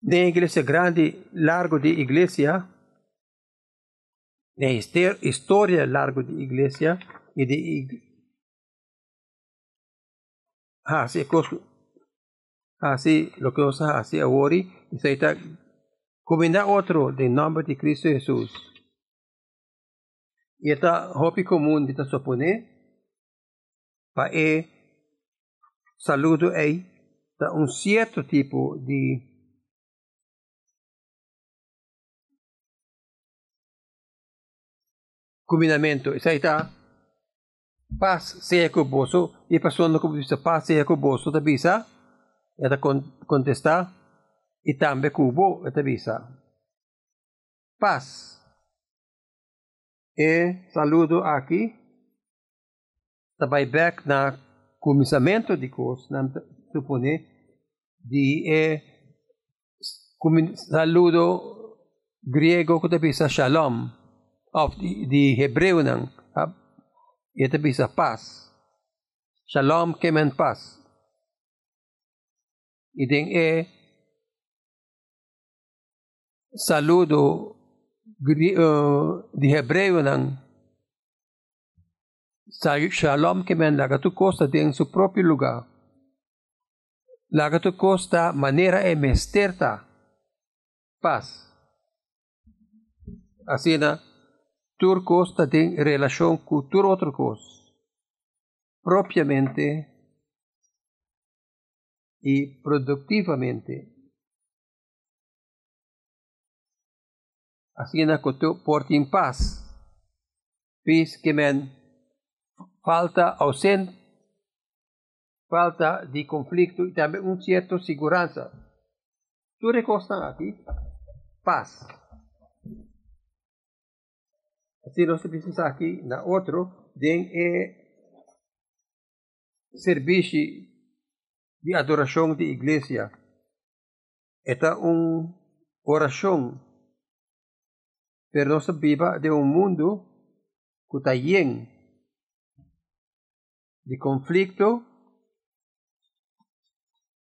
de iglesia grande, largo de iglesia, de historia largo de iglesia y de así así lo que nos hace ahora se está combinar otro de nombre de Cristo Jesús. Y esta hobby común de supone para e saludo aí un cierto tipo de combinamento. Isso aí está paz seja com o e a pessoa não diz paz seja com o bolso, tá bisa? Ela contestar e também com o ela bisa. Paz. E saludo aqui. Também back na começamento de coisas, não supone de e saludo griego que bisa shalom of di, di Hebreo ng uh, ito bisa paz. Shalom kemen paz. Iding e saludo uh, di Hebreo ng Shalom kemen lagato costa din su proprio lugar. Lagato costa manera e mesterta paz. Assim na turcos tem relação com tur outros propriamente e produtivamente. Assim porti em paz. Pis que men falta ausente, falta de conflito e também um certo segurança. Tu recosta aqui? Paz. Assim nós precisamos aqui na outro tem é serviço de adoração de igreja. Esta uma oração para nós viva de um mundo que está lleno de conflito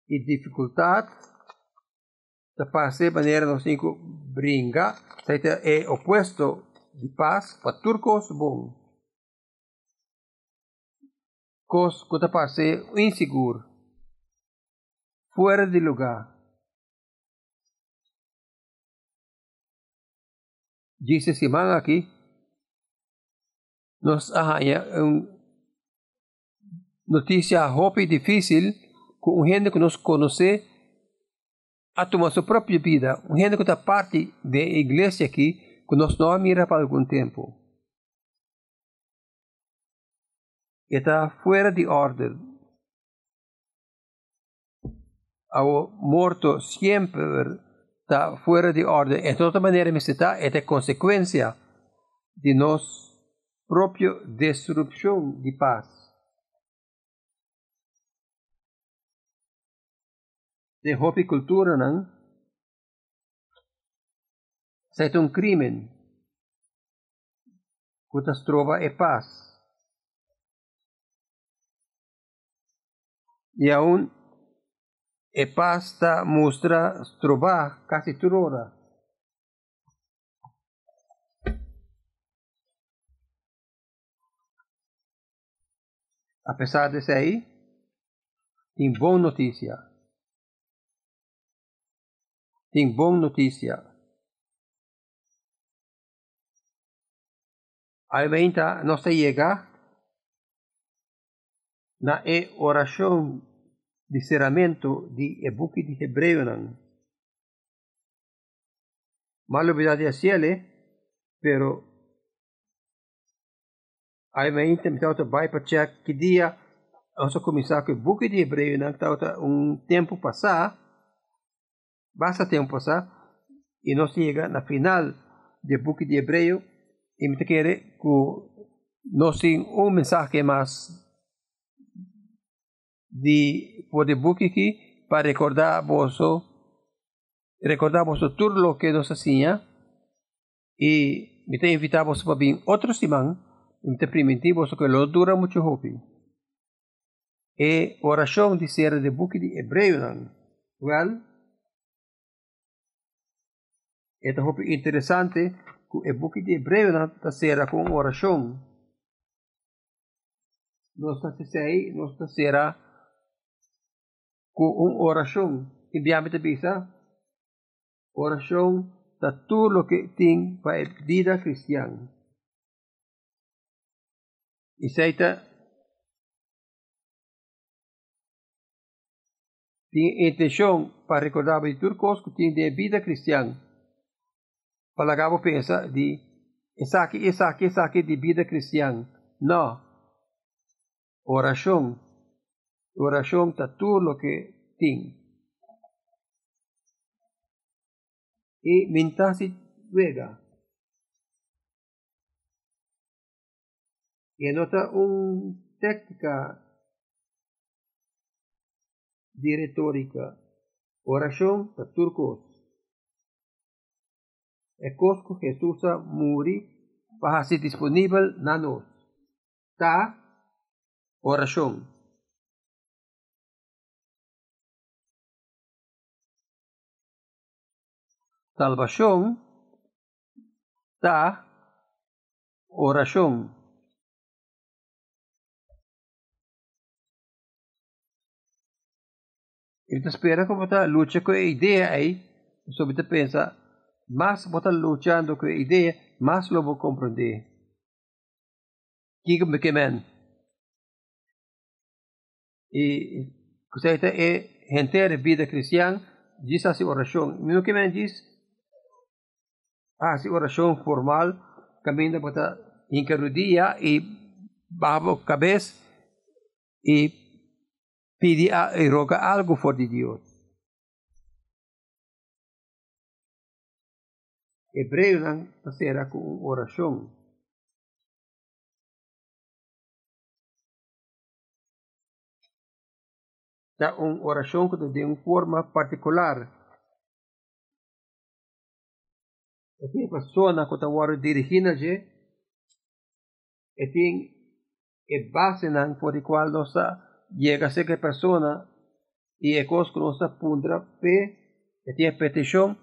e dificuldade da fazer maneira nós temos brincar, é oposto de paz para turcos bom. Cos passe inseguro, fora de lugar. Disse Simão aqui, nos arranha um notícia roupa difícil com um gente que nos conhece a tomar sua própria vida, um gente que está parte da igreja aqui, que nós não mira para algum tempo. Está fora de ordem. O morto sempre está fora de ordem. De toda maneira, está é consequência de nossa própria destruição de paz. De cultura, não? Sete un crimen. Kutas trova e paz. E aún e paz ta mostra trova quasi turora. A pesar de ser aí, tem boa notícia. Tem boa notícia. Almenta no se llega na e oración de serramento de ebuki de hebreo nan. Malo de ciele, pero almenta me tauta vai para que dia nós começar com o buque de tauta um tempo passar, basta tempo passar e nós chega na final de buque de hebreu e me quer nós temos um mensagem mais de poder aqui para recordar vosso recordar vosso tudo o que nos hacía e me te invitar vos para outro semana e me te permitir vos que lo dura muito hopi e oração de ser de book de hebreu well Ito é interessante o book de Hebreu na terceira com oração. Nós sei, nós terceira com uma oração. E biame te bisa oração da tudo que tem para a vida cristã. E seita tem intenção para recordar de turcos que tem de vida cristã. Palagabo pensa de essa aqui, essa aqui, essa aqui de vida cristã. Não. Oração. Oração está tudo o que tem. E mintasi luega. E nota uma técnica de retórica. Oração para turcos conosco Jesus muri para ser disponível na nós. Tá? Oração. Salvação. Tá? Oração. Então espera como está luta com a ideia aí, sobre pensa más botar luchando con idea, más lo voy a comprender. Dígame que men. E você é gente de vida cristã, diz assim oração. Mesmo que men ah, assim oração formal, caminha para encarudia e babo cabeça e pedir e roga algo for de Lang pasera com oração. Da oração que tem uma forma particular. Tem pessoa que está waro dirigindo je, e tem e base por qual nossa llega a ser que persona e é coisa que nossa pundra pe, e tem petição,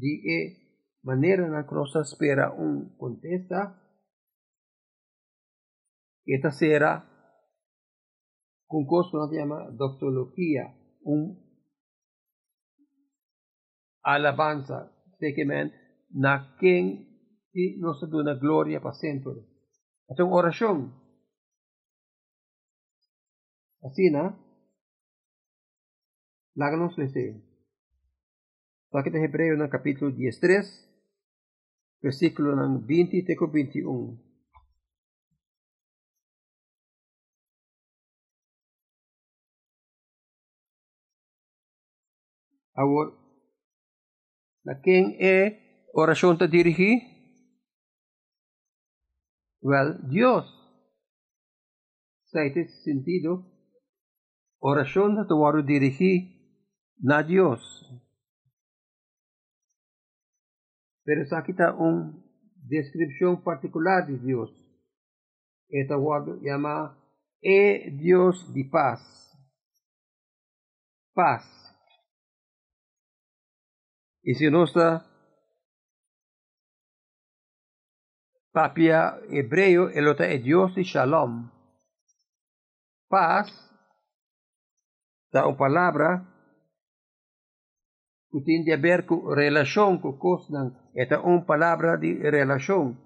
e tem uma expressão di e manera na crossa spera un contesta esta sera con costo si chiama doxologia un alabanza se che men na quien ti nos una gloria para sempre es una oración así na láganos le Ang Hebreo ng Kapitulo 13, versikulo ng 20 teko 21. Awor, na king e orasyon ta dirihi? Well, Dios. Ito sentido, orasyon na tuwaro dirihi na Dios. Pero aquí está una descripción particular de Dios. Esta word llama E Dios de paz. Paz. Y si no está papia hebreo, el otro es Dios de Shalom. Paz, da una palabra que tiene que ver con relación con cosas. Esta es una palabra de relación.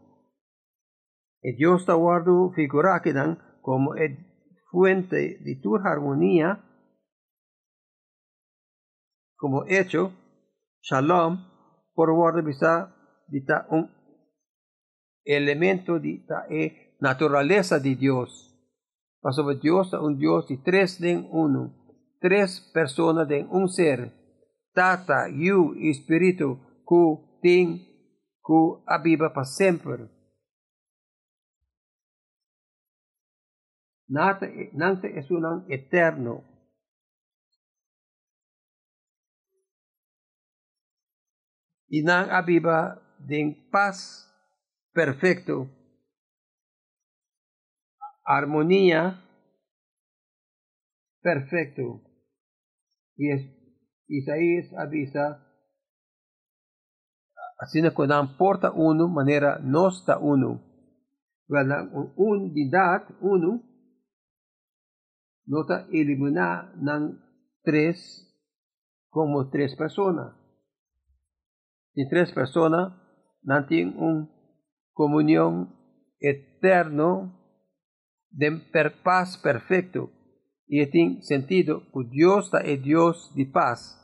Dios está guardando figura que dan como es fuente de tu armonía, como hecho, shalom, por guardar bisa de un elemento de la naturaleza de Dios. Pasó Dios es un Dios de tres en uno, tres personas en un ser. Tata, Yu, Espírito, Ku, Ting, Ku, Abiba para sempre. Nata, nante é um eterno. E nang abiba de paz perfeito, harmonia perfeito. E Isaías avisa Así que cuando porta uno, manera no está uno. ¿Verdad? Unidad, uno, no está eliminada en tres como tres personas. Y tres personas no tienen una comunión eterna de paz perfecto. Y tiene sentido que Dios es Dios de paz.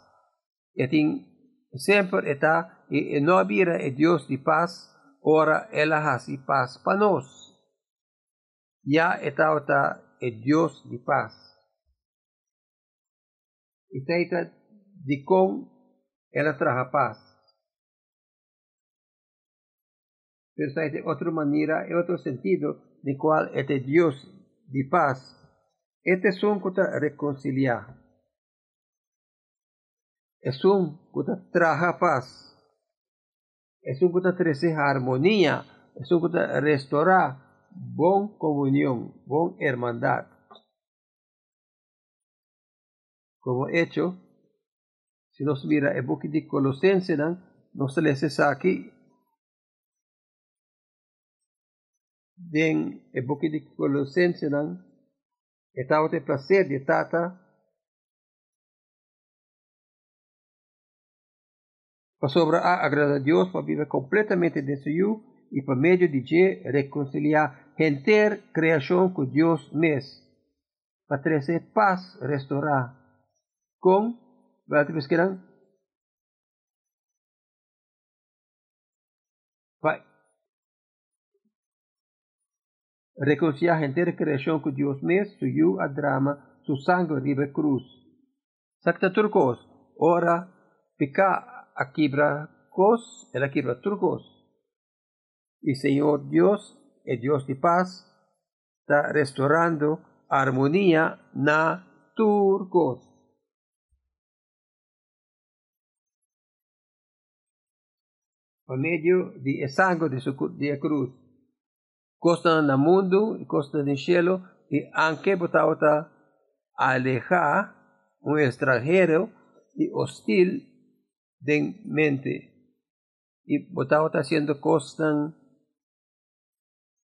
Y tiene siempre está, y no había Dios de paz, ahora Él hace paz para nosotros. Ya está, está el Dios de paz. Y está de cómo Él trae paz. Pero está de otra manera, en otro sentido, de cual este Dios de paz, este es un que reconciliar es un que traja paz, es un que trae armonía, es un que restaura buena comunión, buena hermandad. Como hecho, si nos mira el book de Colosenses, nos lees aquí, en el book de Colosenses, estaba de placer de tata sobre a agradar a Dios para vivir completamente de su y por medio de reconciliar gente creación con Dios mes para traer paz restaurar. Con ¿verdad que para reconciliar gente creación con Dios mes su yu a drama su sangre ribe cruz. Sakta turcos ora pica Aquibra-cos, el Aquibra-turcos. Y Señor Dios, el Dios de paz, está restaurando armonía na turcos. Por medio de sangre de su de cruz. Costa en el mundo costa en el cielo, y aunque botauta alejar un extranjero y hostil de mente. Y botado está haciendo cosas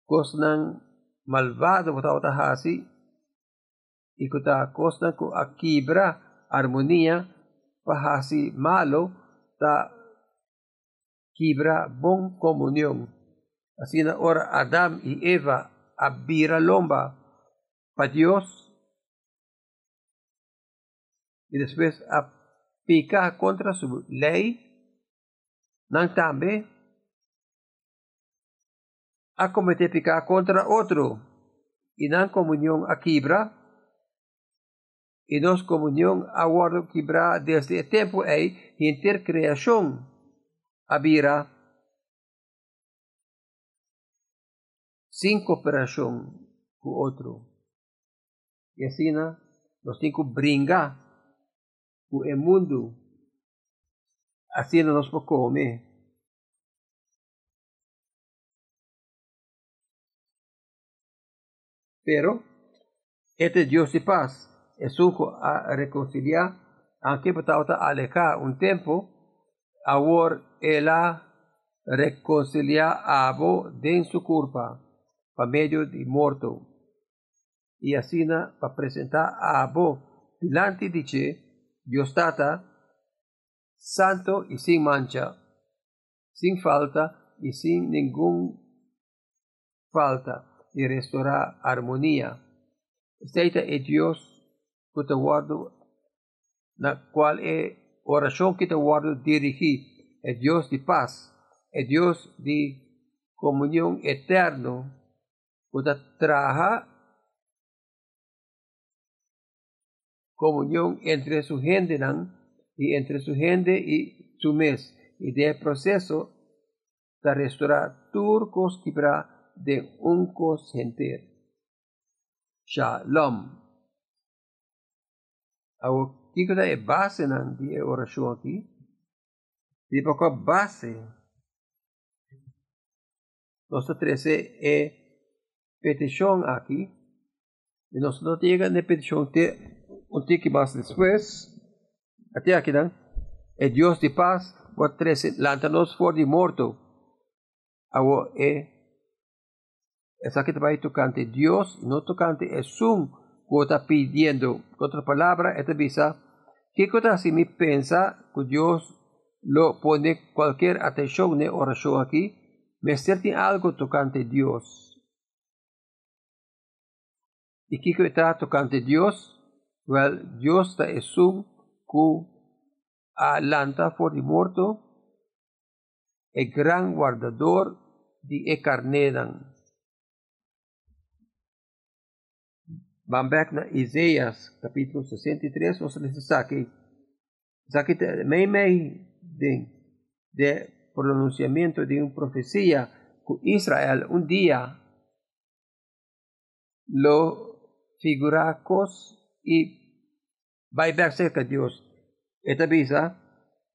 cosas malvado, botado está así. Y está cosas que aquibra armonía, para así malo, está quibra bon comunión. Así ahora Adam y Eva abira lomba para Dios y después a pica contra su lei, não também a cometer picar contra outro, e não comunhão a quebra, e nos comunhão a guarda quebra desde o tempo aí, intercriação, habira sem cooperação com o outro. E assim, nós temos que brincar el mundo haciéndonos por comer. Pero este Dios de paz es a reconciliar, aunque a alejar un tiempo, ahora él a reconciliar a vos de su culpa, para medio de muerto. Y así para presentar a vos delante de Dios Tata, santo y sin mancha, sin falta y sin ningún falta, y restaurar armonía. Este es Dios que te guardo, la cual es oración que te guardo dirigir, es Dios de paz, es Dios de comunión eterno, que te traja comunión entre su gente y entre su gente y su mes, y de proceso de restaurar turcos quebra de un cos gente. Shalom. Awo kiko da e base nan di oración aquí. Di poco base. Nuestra trece e petición aquí. Y nosotros llega de petición te un tiki más después, aquí aquí dan, el Dios de paz, wat 13, lantanos for di morto. Awo e es aquí te va tocante Dios, no tocante es un que está pidiendo. Otra palabra, esta visa, que cosa si me pensa que Dios lo pone cualquier atención ne oración aquí, me tiene algo tocante Dios. ¿Y qué está tocante Dios? Well, Dios es un que alanta for morto, el gran guardador de e carnedan. Vamos back na Isaías, capítulo 63, nós lemos aqui. Aqui meio meio de, de pronunciamento de uma profecia que Israel um dia lo figuracos e vai cerca de Deus. Esta visa,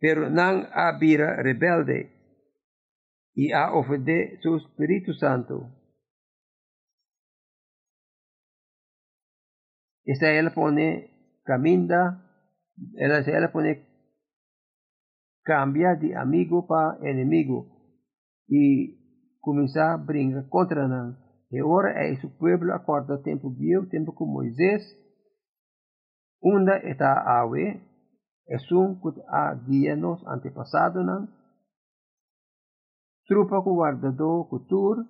pero não habira rebelde e a ofende su Espírito Santo. Israel pone caminda, Israel pone cambia de amigo para enemigo y comienza a brincar contra nan. E ora é su pueblo acorda tempo viu, tempo com Moisés, unda está awe, es un que a guia nos antepasado nan, trupa ku guardador cultur,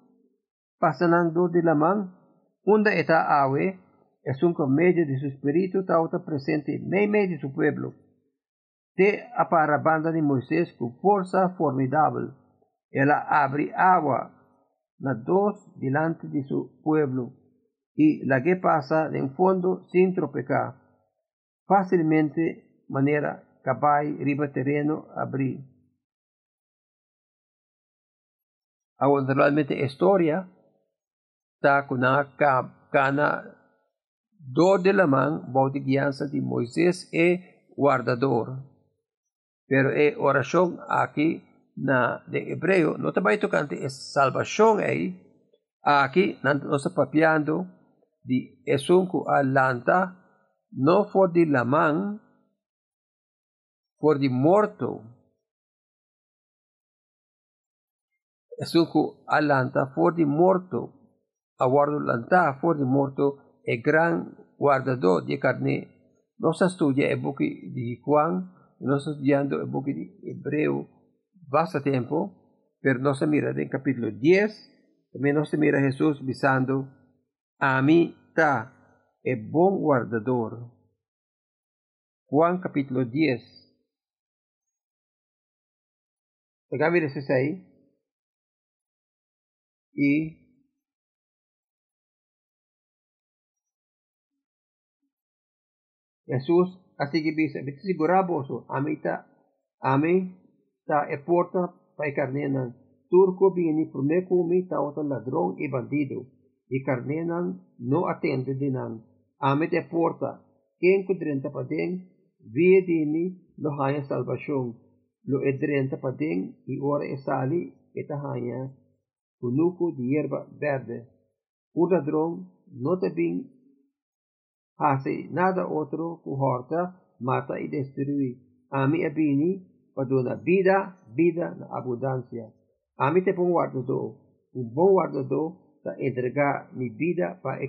pasanando de la man, unda está awe, es un medio de su espíritu tauta presente en medio de su pueblo. Te para banda de Moisés con fuerza formidable. Ella abre agua, las dos delante de su pueblo, y la que pasa en fondo sin tropecar. Fácilmente manera caballo riba terreno abrir. Ahora, realmente historia está con cana do de la man, guiança de Moisés é guardador. Pero é oração aqui na de hebreu, não também tocante é salvação aí, aqui nós papiando de esunco alanta, não for de la man, for de morto. Esunco alanta for de morto, aguardo lanta for de morto, e gran guardador de carne. Nos estudia el book de Juan, nos estudiando el book de Hebreo bastante tiempo, pero no se mira en capítulo 10, también no se mira Jesús visando a mí está el buen guardador. Juan capítulo 10. Acá mira ahí. Y Jesús así que dice, vete siguraboso, amita, ame, ta e porta pa carnenan, turco viene primer mi ta otro ladrón y bandido, y carnenan no atende dinan, ame te porta, quien kudrenta pa den, vie dini lo haya salvación, lo edrenta pa den, y ora e sali, eta haya, kunuku de hierba verde, un ladrón no te bin hace nada otro que horta, mata y destruye. A mí abini, paduna vida, vida na abundancia. A mí te pongo guardado, un bom guardado, ta entregar mi vida para e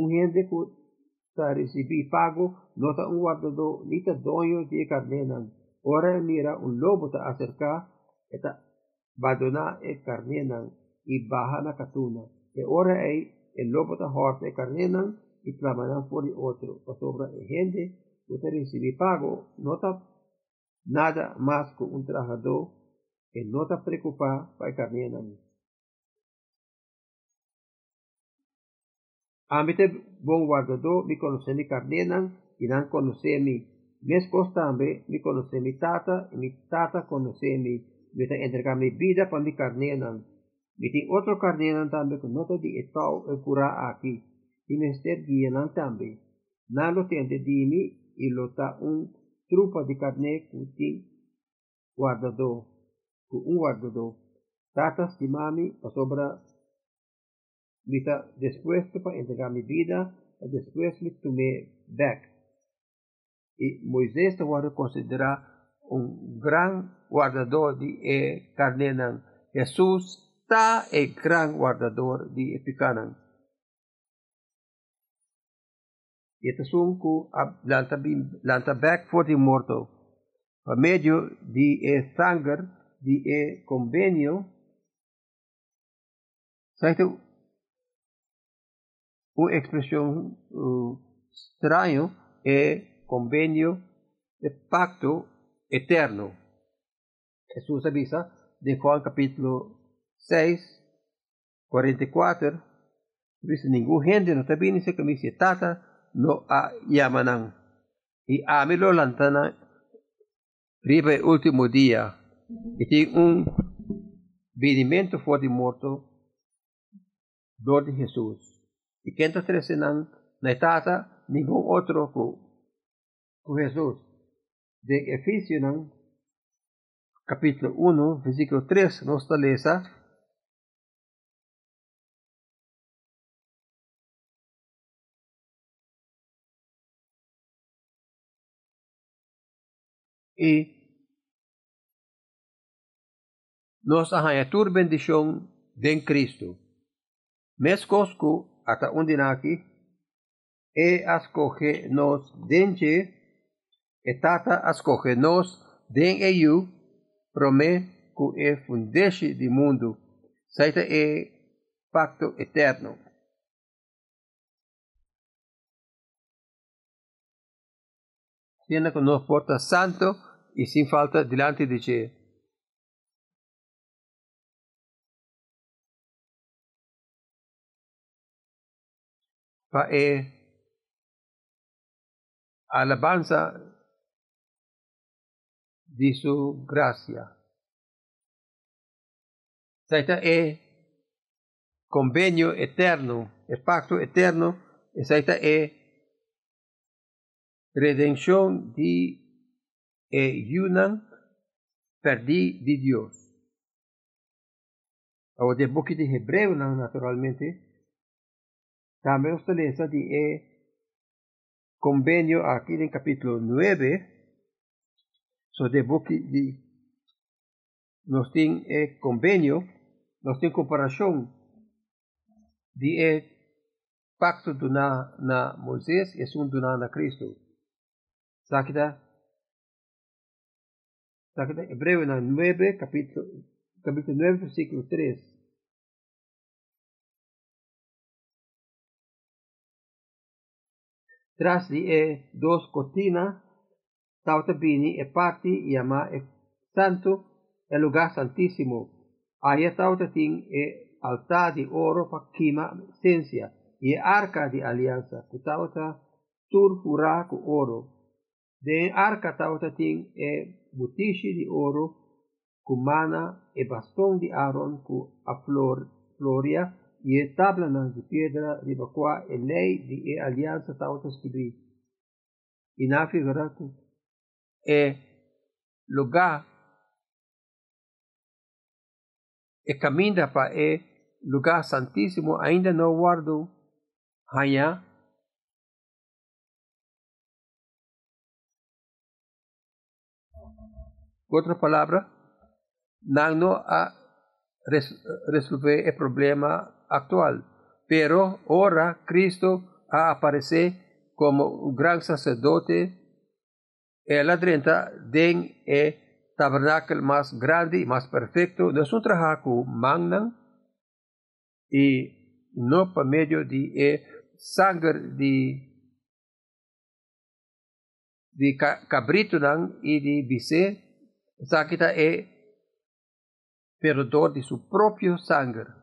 Un ta recibi pago, no ta un guardado, ni ta doño de carnenan. Ora mira un lobo ta acerca, eta badona e carnenan y baja na katuna. E ora ei el lobo ta horta e carnenan y clamanan por el otro. Pa sobra e gente recibe pago, no ta nada más que un trabajador que no ta preocupa para carnenan. Ambite bom guardador mi conoce mi carnenan y nan conoce mi. Mes costambe mi conoce mi tata y mi tata conoce mi Mita entregar mi vida para mi carnenan. Miti otro carnenan también con nota di etau e cura aquí. Y mester guianan también. Nalo tente dimi y lo ta un trupa di carne cuti guardado. Cu un guardado. Tatas di mami pasobra mita dispuesto para entregar mi vida, después me tomé back. Y Moisés estaba considera un gran guardador de e carnenan. Jesús está el gran guardador de epicanan. Y este es un que lanta back for the morto. Por medio de e sangre de e convenio, Una expresión uh, extraño es convenio de pacto eterno. Jesús avisa de Juan capítulo 6, 44, dice, ningún gente no está bien, dice que dice, tata, no a llamanan. Y a mí lo lantana, riba el último día, y tiene un vinimiento fuerte muerto, dor de Jesús. Y que entonces no tata, ningún otro con Jesús de Efesios, capítulo 1, versículo 3, nos lesa. Y nos tu bendición de Cristo. Mescosco hasta undinaki e ascoge nos denche etata ascoge nos den eu prome cu e fundesci di mundo, saita e pacto eterno. Tiene que nos porta santo y sin falta delante de Che. Pa e alabanza di su gracia. Saita è convegno eterno, il pacto eterno, e saita è redención di e yunan perdi di Dios. O de book di Hebreo naturalmente, también usted di e convenio aquí en capítulo 9, So de nos tiene e convenio, nos tiene comparación de e pacto duna na Moisés es un duna na Cristo. Sakita Sakita Hebreo na 9 capítulo capítulo 9 versículo 3. Tras de e dos cortinas Tauta bini e parti yama e santo e lugar santísimo. Aya tauta ting e altar de oro pa kima esencia e arca de aliança. Ku tauta tur fura ku oro. De arca tauta ting e butishi de oro ku mana e bastón de Aaron ku a flor, floria e tablanas de piedra de qua e lei de e aliança tauta scrivi. Inafi veratu e lugar e caminha para e lugar santíssimo ainda não guardo hanya outra palavra não a resolver o problema atual pero ora Cristo a aparecer como um grande sacerdote el adrenta den e tabernáculo más grande y más perfecto de su trabajo magnan y no por medio de e sangre de de cabrito y de bise sakita e perdón de su propio sangre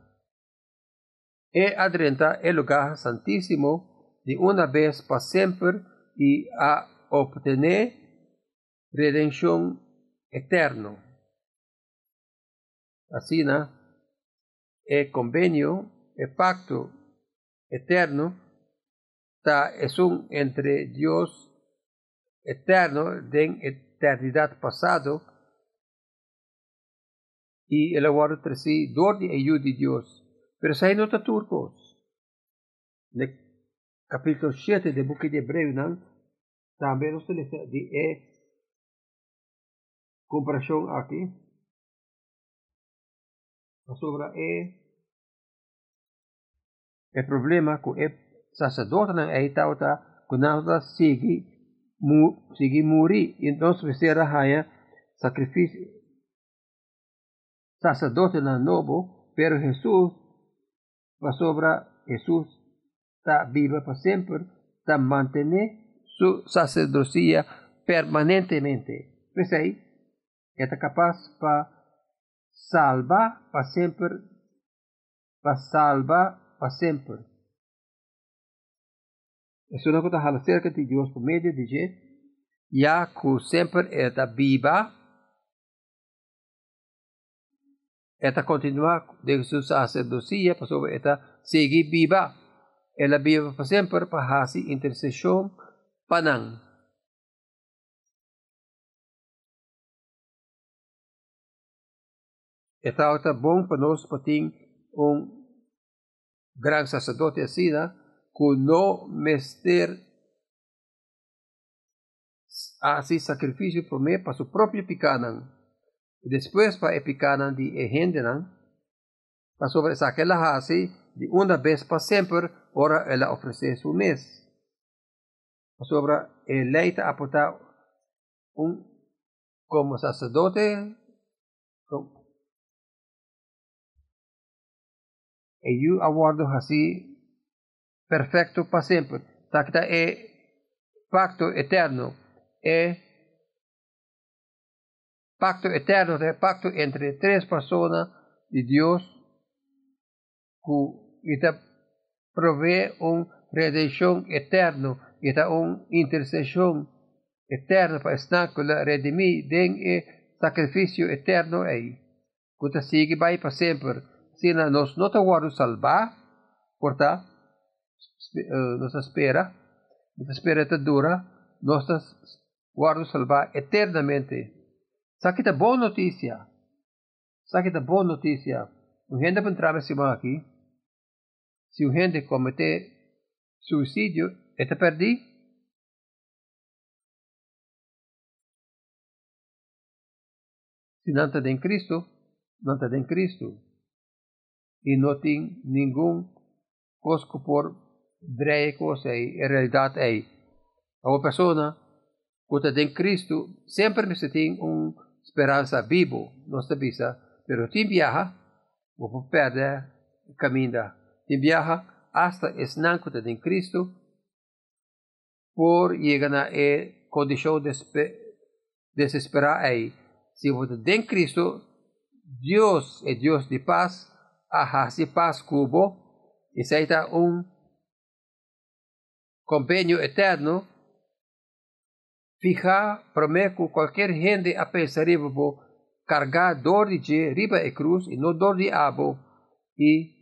e adrenta el lugar santísimo de una vez para siempre y a obtener redención eterno. Así, el convenio, el pacto eterno, es un entre Dios eterno de eternidad pasado y el aguardo entre sí, dor de ayuda de Dios. Pero nota turcos, no capítulo 7 do book de também nós temos de é comparação aqui sobre é o problema com o sacerdote tá quando nós sigue mu, sigue muri então se você raia sacrifício sacerdote não novo pero Jesus va sobre Jesús está viva para siempre, está mantener su sacerdocia permanentemente. Pues ahí, está capaz para salvar para siempre, para salvar para siempre. Es una cosa acerca de Dios por medio de Dios, ya que siempre está viva, esta continua de su sacerdocia, sobre esta seguir viva. Ela viva para sempre para hasi intercessão panang. Esta outra bom para ter um grande sacerdote assim, que não mester assim sacrifício por mim para seu próprio picanan. E depois para de ehendenan, para sobre essa aquela assim, de uma vez para sempre, ora ela oferece su mes. Sobre el leita aportar un como sacerdote e eu aguardo assim perfeito para sempre. Takta é pacto eterno, é pacto eterno, é pacto entre três pessoas de Deus que está provee una redención eterna, está una intercesión eterna para estar con la redimir den el sacrificio eterno ahí. Que sigue vai para sempre. Se nós não te guardo salvar, porta, nos espera, nos espera te dura, te guardo salvar eternamente. Notícia? Sabe que é boa notícia? Não renda para entrar aqui. Si un gente comete suicidio, está perdido. Si no está en Cristo, no está en Cristo. Y no tiene ningún cosco por dreie cosa en realidad hay. Una persona que está en Cristo siempre tiene una esperanza vivo, no está vista, pero si viaja, o perder el camino de viaja hasta esnáncota de Cristo por llegar a la condición de desesperar ahí. Si vos en Cristo, Dios es Dios de paz, ajá, paz cubo, y se está un convenio eterno, fija, prometo cualquier gente a pensar cargar dor de riba e cruz y no dor de abo, y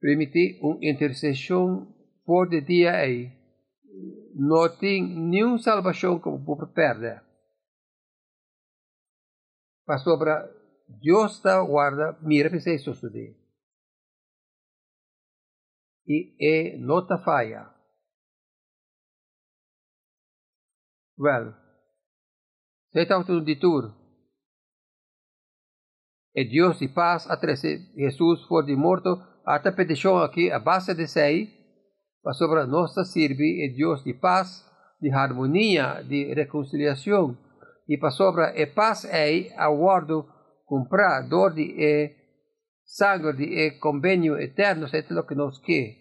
permitir uma intercessão por de dia aí. Não tem nenhuma salvação como por perder. Mas sobre Deus está guarda, mira para isso tudo. E é nota falha. Well, tudo de tudo. É Deus de paz, a Jesus for de morto, esta petição aqui, a base de sei, para sobre nossa serve é Deus de paz, de harmonia, de reconciliação, e para sobre a paz é aguardo comprar dor de e sangue de e convênio eterno, é o que nós quer.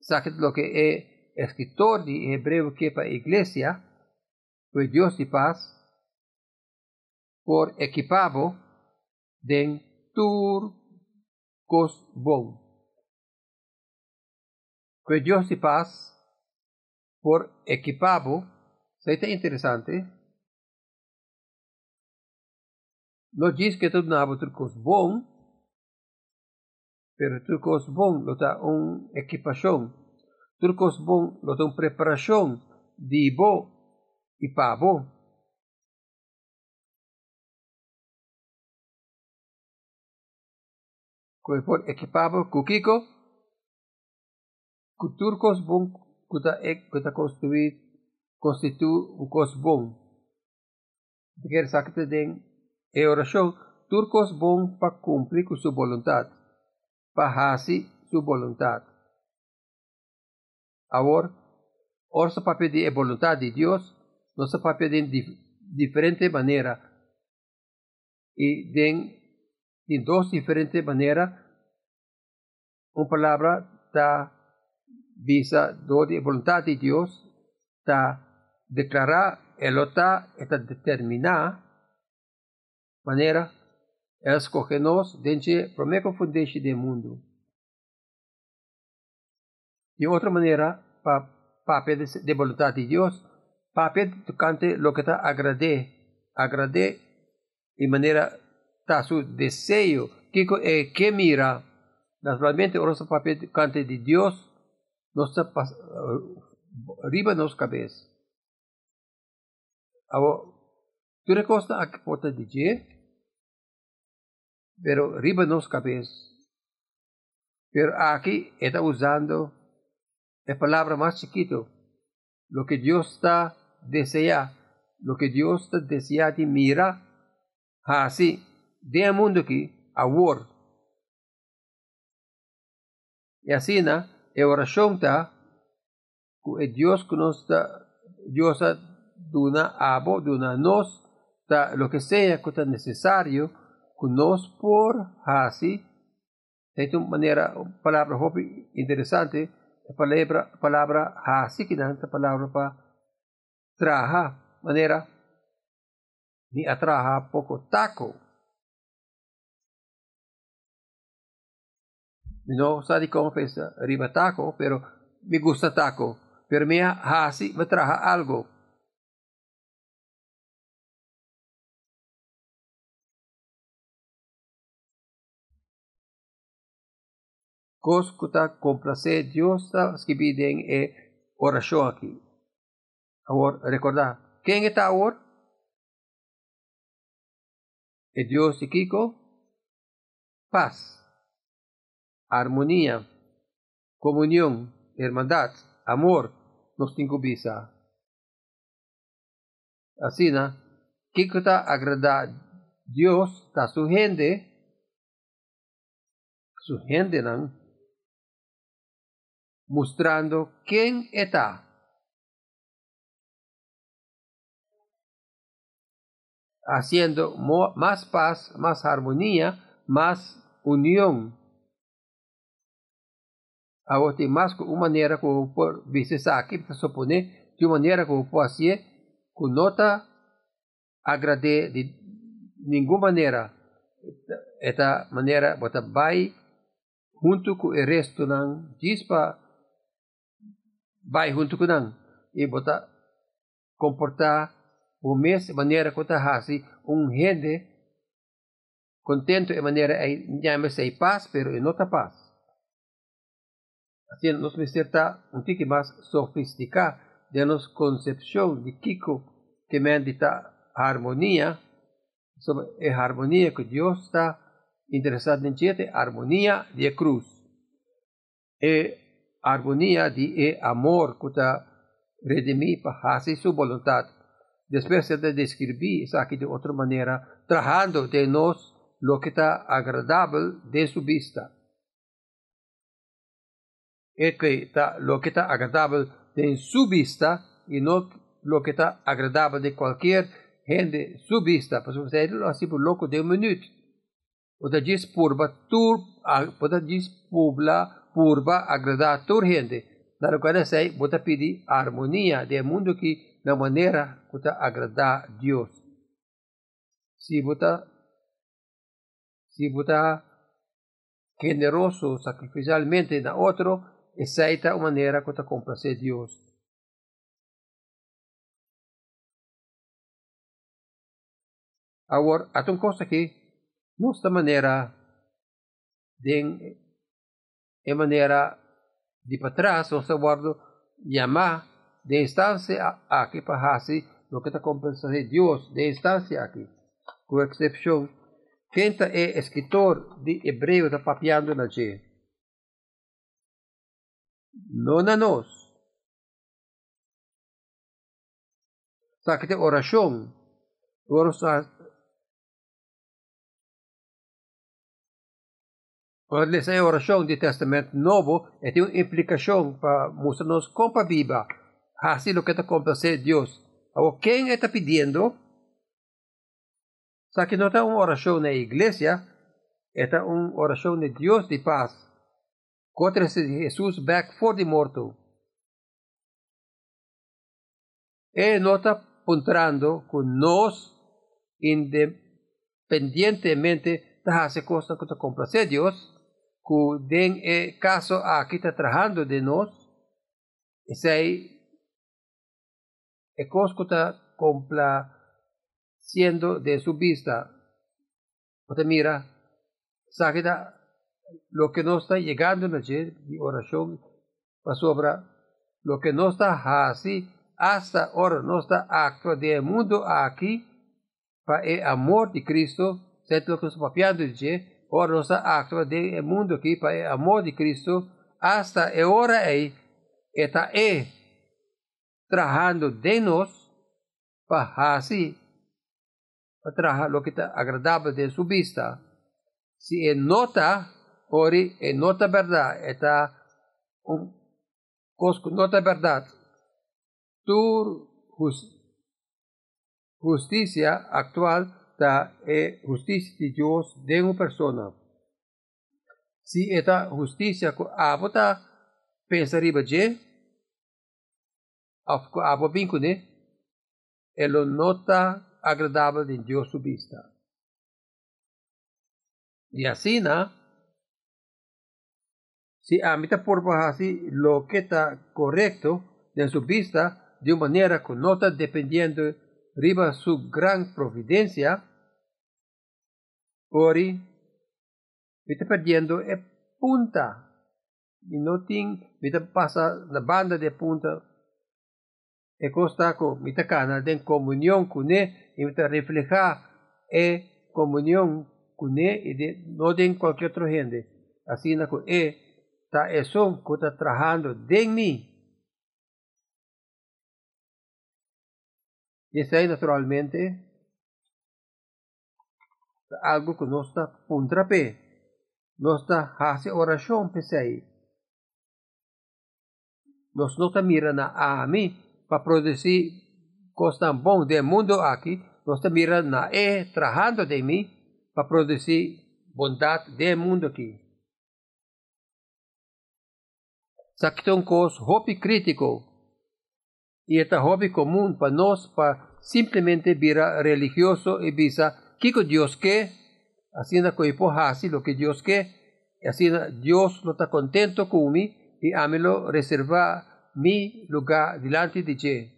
Sabe o que é escritor de hebreu que para a igreja, de paz, por equipado de tur Cosbon. Que Dios de paz por equipado, seita interessante. Não diz que tudo nabo turcos bom, pero turcos bom lo ta un equipação. Turcos bom lo ta un preparação de bo e pavo. por equipado Kukiko, turcos bom kuta ek kuta constituir constitu un cos bom. Quer sakte den e oração turcos bom para cumprir com sua vontade, para fazer sua vontade. Agora, orsa para pedir a vontade de Deus, nossa para pedir de diferente maneira e de, duas diferentes maneiras, uma palavra está visa de vontade de Deus, está declarar, ela está, está determinar maneira escoge-nos dentro primeira fundeixe do mundo. De outra maneira, para papel de vontade de Deus, papel tocante o que está agrade, agrade de maneira está su desejo, que é que mira, naturalmente, o nosso papel tocante de Deus, nossa riba nos cabeça. Agora, tu recosta a que pode dizer, pero riba nos cabeça. Pero aqui está usando la palabra más chiquito, lo que Dios está desea, lo que Dios desea de mira, así, de mundo aquí, a war. Y así, na, e oración está, que Dios que nos está, Dios duna abo, duna nos, ta, lo que sea que está necesario, que por así, de una manera, palabra interesante, palavra, palavra hasi kinahanglan palavra pa traha manera ni atraha poco taco. No sabe como pensa arriba taco, pero me gusta taco. Pero me hasi me traja algo. Coscuta complacer Dios que piden e oración aquí. Ahora, recordar, ¿quién está ahora? El Dios Kiko, paz, armonía, comunión, hermandad, amor, nos tengo visa. Así, ¿no? Kiko está agrada Dios, está su gente, su gente, ¿no? mostrando quién está. Haciendo más paz, más armonía, más unión. Agora tem mais uma maneira como por vices aqui para suponer de uma maneira como pode ser com nota agrade de nenhuma maneira esta maneira bota vai junto com o resto não diz para vai junto com nang e bota comportar o mes maneira tá hasi um gente contento e maneira é llame se paz pero e nota paz. Assim nos necessita um tique mais sofisticado de nos concepção de Kiko que mendita harmonia sobre a harmonia que Deus está interessado em gente harmonia de cruz. E armonía de e amor que redimir para hacer su voluntad. Después de describir eso aquí de otra manera, trabajando de nos lo que está agradable de su vista. Es que está lo que está agradable de su vista y no lo que está agradable de cualquier gente su vista. Pues usted lo hace por loco de un minuto. O de diz purba tur, o de diz publa purba agradar a toda gente. Na qual sei, bota pedir a harmonia do mundo que na maneira que agradar a Deus. Se bota se bota generoso sacrificialmente na outro, aceita a maneira que complacer Deus. Agora, há uma coisa que, nossa maneira de em maneira de para trás, o seu guardo chamar de instância aqui para fazer o que está compensando Deus de instância aqui. Com exceção, quem é escritor de hebreu está papiando na G. no na nos. Sa kita orasyon, oras sa Quando sa oração do Testamento Novo, é tem uma implicação para mostrar-nos como viva, assim o que está acontecendo Deus. Agora, quem está pedindo? Sabe que não está uma oração na igreja, é uma oração de Deus de paz. Contra Jesus back for the morto. E não está apontando que nós, independentemente da hace costa que está complacer Deus, que den caso aqui está trabajando de nós, esse que está complaciendo de su vista. Você mira, sabe lo que no está llegando na de oración para sobra, lo que no está así, hasta ahora no está acto de mundo aquí, para el amor de Cristo, se lo que está papiando de ora nossa actua de mundo aqui para amor de Cristo hasta a hora aí está é trabajando de nós para assim para trabalhar o que está agradável de sua vista se é nota ori é nota verdade está um cosco nota verdade tu justiça actual ta e justicia de Dios de una persona. Si esta justicia ko abo ta abo vincune, e lo nota agradable de Dios su vista. Y así, si amita por así lo que está correcto de su vista, de manera que no está dependiendo riba su gran providencia, ori, está perdiendo e punta. Y no ting, me pasa la banda de punta. E está cana den comunión él, y está refleja e comunión él, y de, no den cualquier otra gente. Así na e, ta eso está trabajando de mí. Y ese naturalmente algo que não está puntrape, não está hace oração pesei. Nós não está mirando a mim para produzir coisa bom do mundo aqui, nós está mirando na e trabalhando de mim para produzir bondade do mundo aqui. Sakitong kos hobby crítico. E esta hobby comum para nós para simplesmente vira religioso e visa que Dios que, así na coipo hasi lo que Dios que, así Dios no está contento con mí y amelo reserva mi lugar delante de Dios.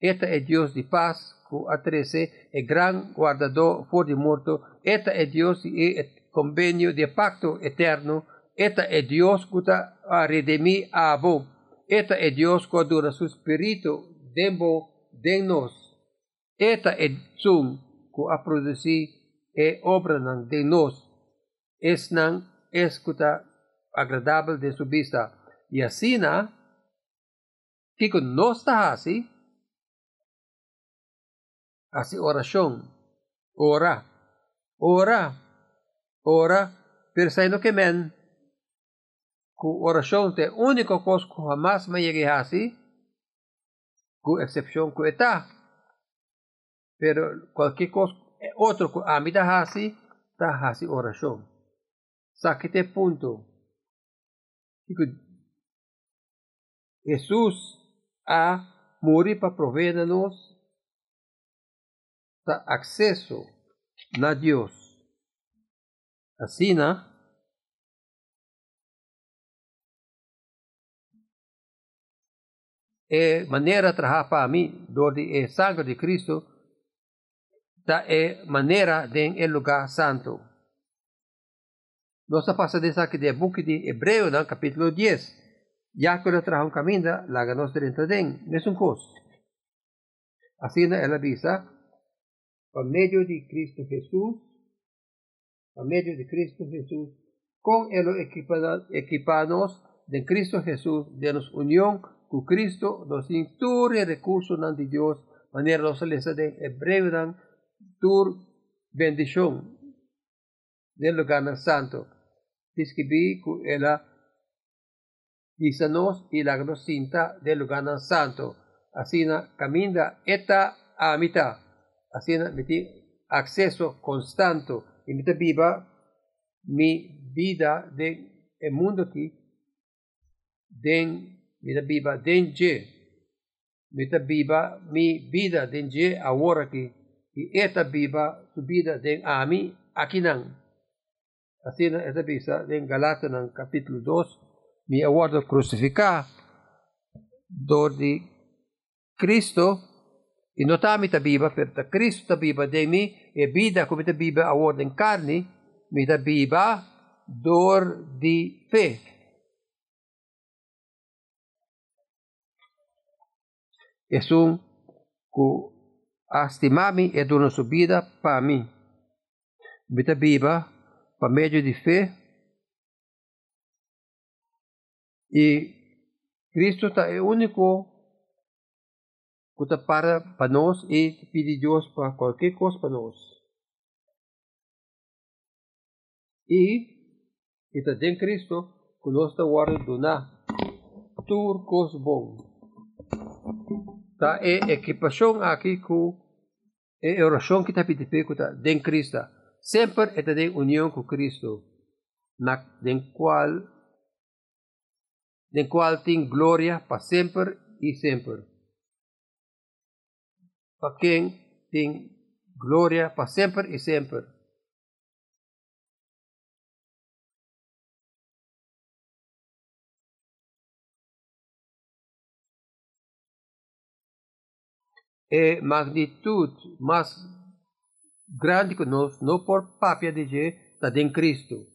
Este es Dios de paz, que atrece el gran guardador por de muerto. Este es Dios y el convenio de pacto eterno Eta é Deus que a redimir a abo. Eta é Deus que dura su espírito dentro de nós. Eta é zum que a produzir e obra de nós. Es nan escuta agradável de su vista. Assim, na, que nós está assim, assim oração, ora, ora, ora, pensando que men, cu oração te único coisa que jamás me llegue así, com exceção que está. Pero qualquer coisa, outro que a mim está assim, está te ponto. Jesus a morrer para prover-nos acesso na Deus. Assim, né? é maneira trabalhar para mim, do de sangue de Cristo, da é maneira de em lugar santo. Nós passamos aqui de book de Hebreu, no capítulo 10. Já que eu trago um caminho, lá nós dentro de mesmo coisa. Assim ela avisa, por meio de Cristo Jesus, a medio de Cristo Jesús, con el equipanos de Cristo Jesús, de nos unión con Cristo, nos inture recursos de Dios, manera los de hebreu dan tur bendición del lugar santo. Disquibi ku ela Isanos y la cinta del lugar santo. Así caminda eta a mitad. Así acceso constante. Y mita viva mi vida de el mundo aquí. Den, mita viva den je. Mita viva mi vida den je ahora aquí. Y esta viva su vida den a mí aquí. Así esta visa den Galatas capítulo 2 mi aguardo crucificar do di Cristo e notami tabiba per ta Cristo tabiba de mi e vida come tabiba aguardo in carne mi tabiba dor di fe. Es un cu astimami e dono su vida pa mi mi tabiba pa medio di fe Y Cristo está el único que está para, para nosotros y pide Dios para cualquier cosa para nosotros. Y está en Cristo que nos está guardando donar turcos bom. Está a equipação aqui com a oração que está pedindo que está em Cristo. Sempre está em união com Cristo, na den qual del cual tem gloria para sempre e sempre. Para quem tem glória para sempre e sempre. É magnitude mais grande que nós, não por papia de Deus, está em Cristo.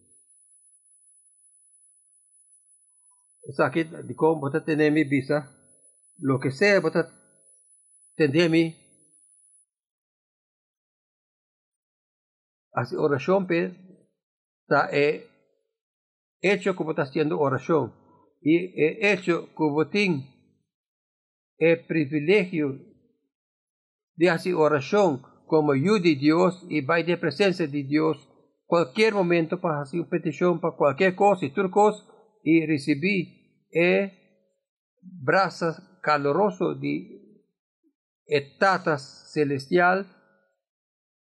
sakit di ko bota tenemi bisa lo que sea bota tendemi así oración pe ta e hecho como está haciendo oración y he hecho como tin el privilegio de hacer oración como yo de Dios y va de presencia de Dios cualquier momento para hacer una petición para cualquier cosa y tu cosa y recibí e brasas caloroso de etatas celestial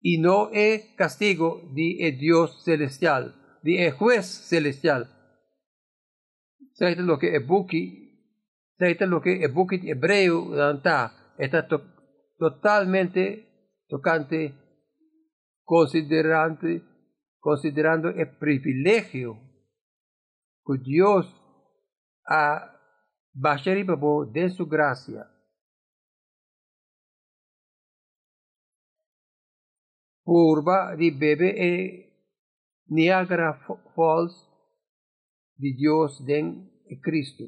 y no es castigo de Dios celestial, de juez celestial. ¿Sabes lo que es buki? ¿Sabes lo que es buki hebreo? Está totalmente tocante, considerando, considerando el privilegio que Dios a Bashari Babu de su gracia. Purba di bebe e Niagara Falls de Dios den Cristo.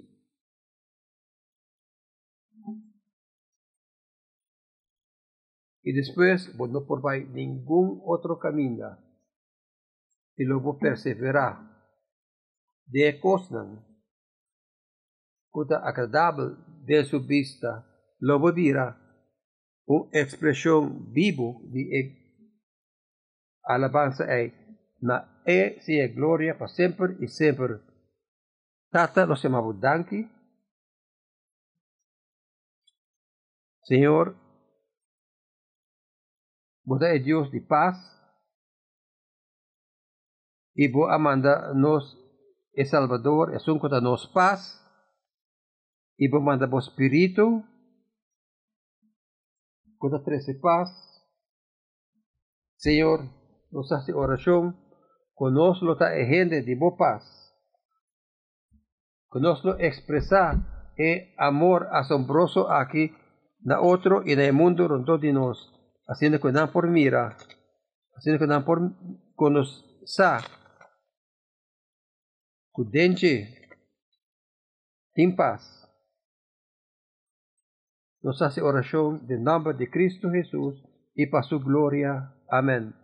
Y después, vos no por ningún otro camino. Y luego perseverar. De cosnan kuta agradable de su vista, lo dirá una expresión vivo de alabanza e na e sia gloria para sempre e sempre. Tata lo chamamos danki. Senhor, você é Deus de paz e vos amanda nos é Salvador, é um contra nos paz y manda por espíritu, con trece paz. Señor, nos hace oración, conozco ta gente de bo paz. Conozco expresar el amor asombroso aquí, na otro y en el mundo rondo de nos, haciendo que dan por mira, haciendo que dan por conocer, cudenche, sin paz nos hace oración de nombre de Cristo Jesús y para su gloria. Amén.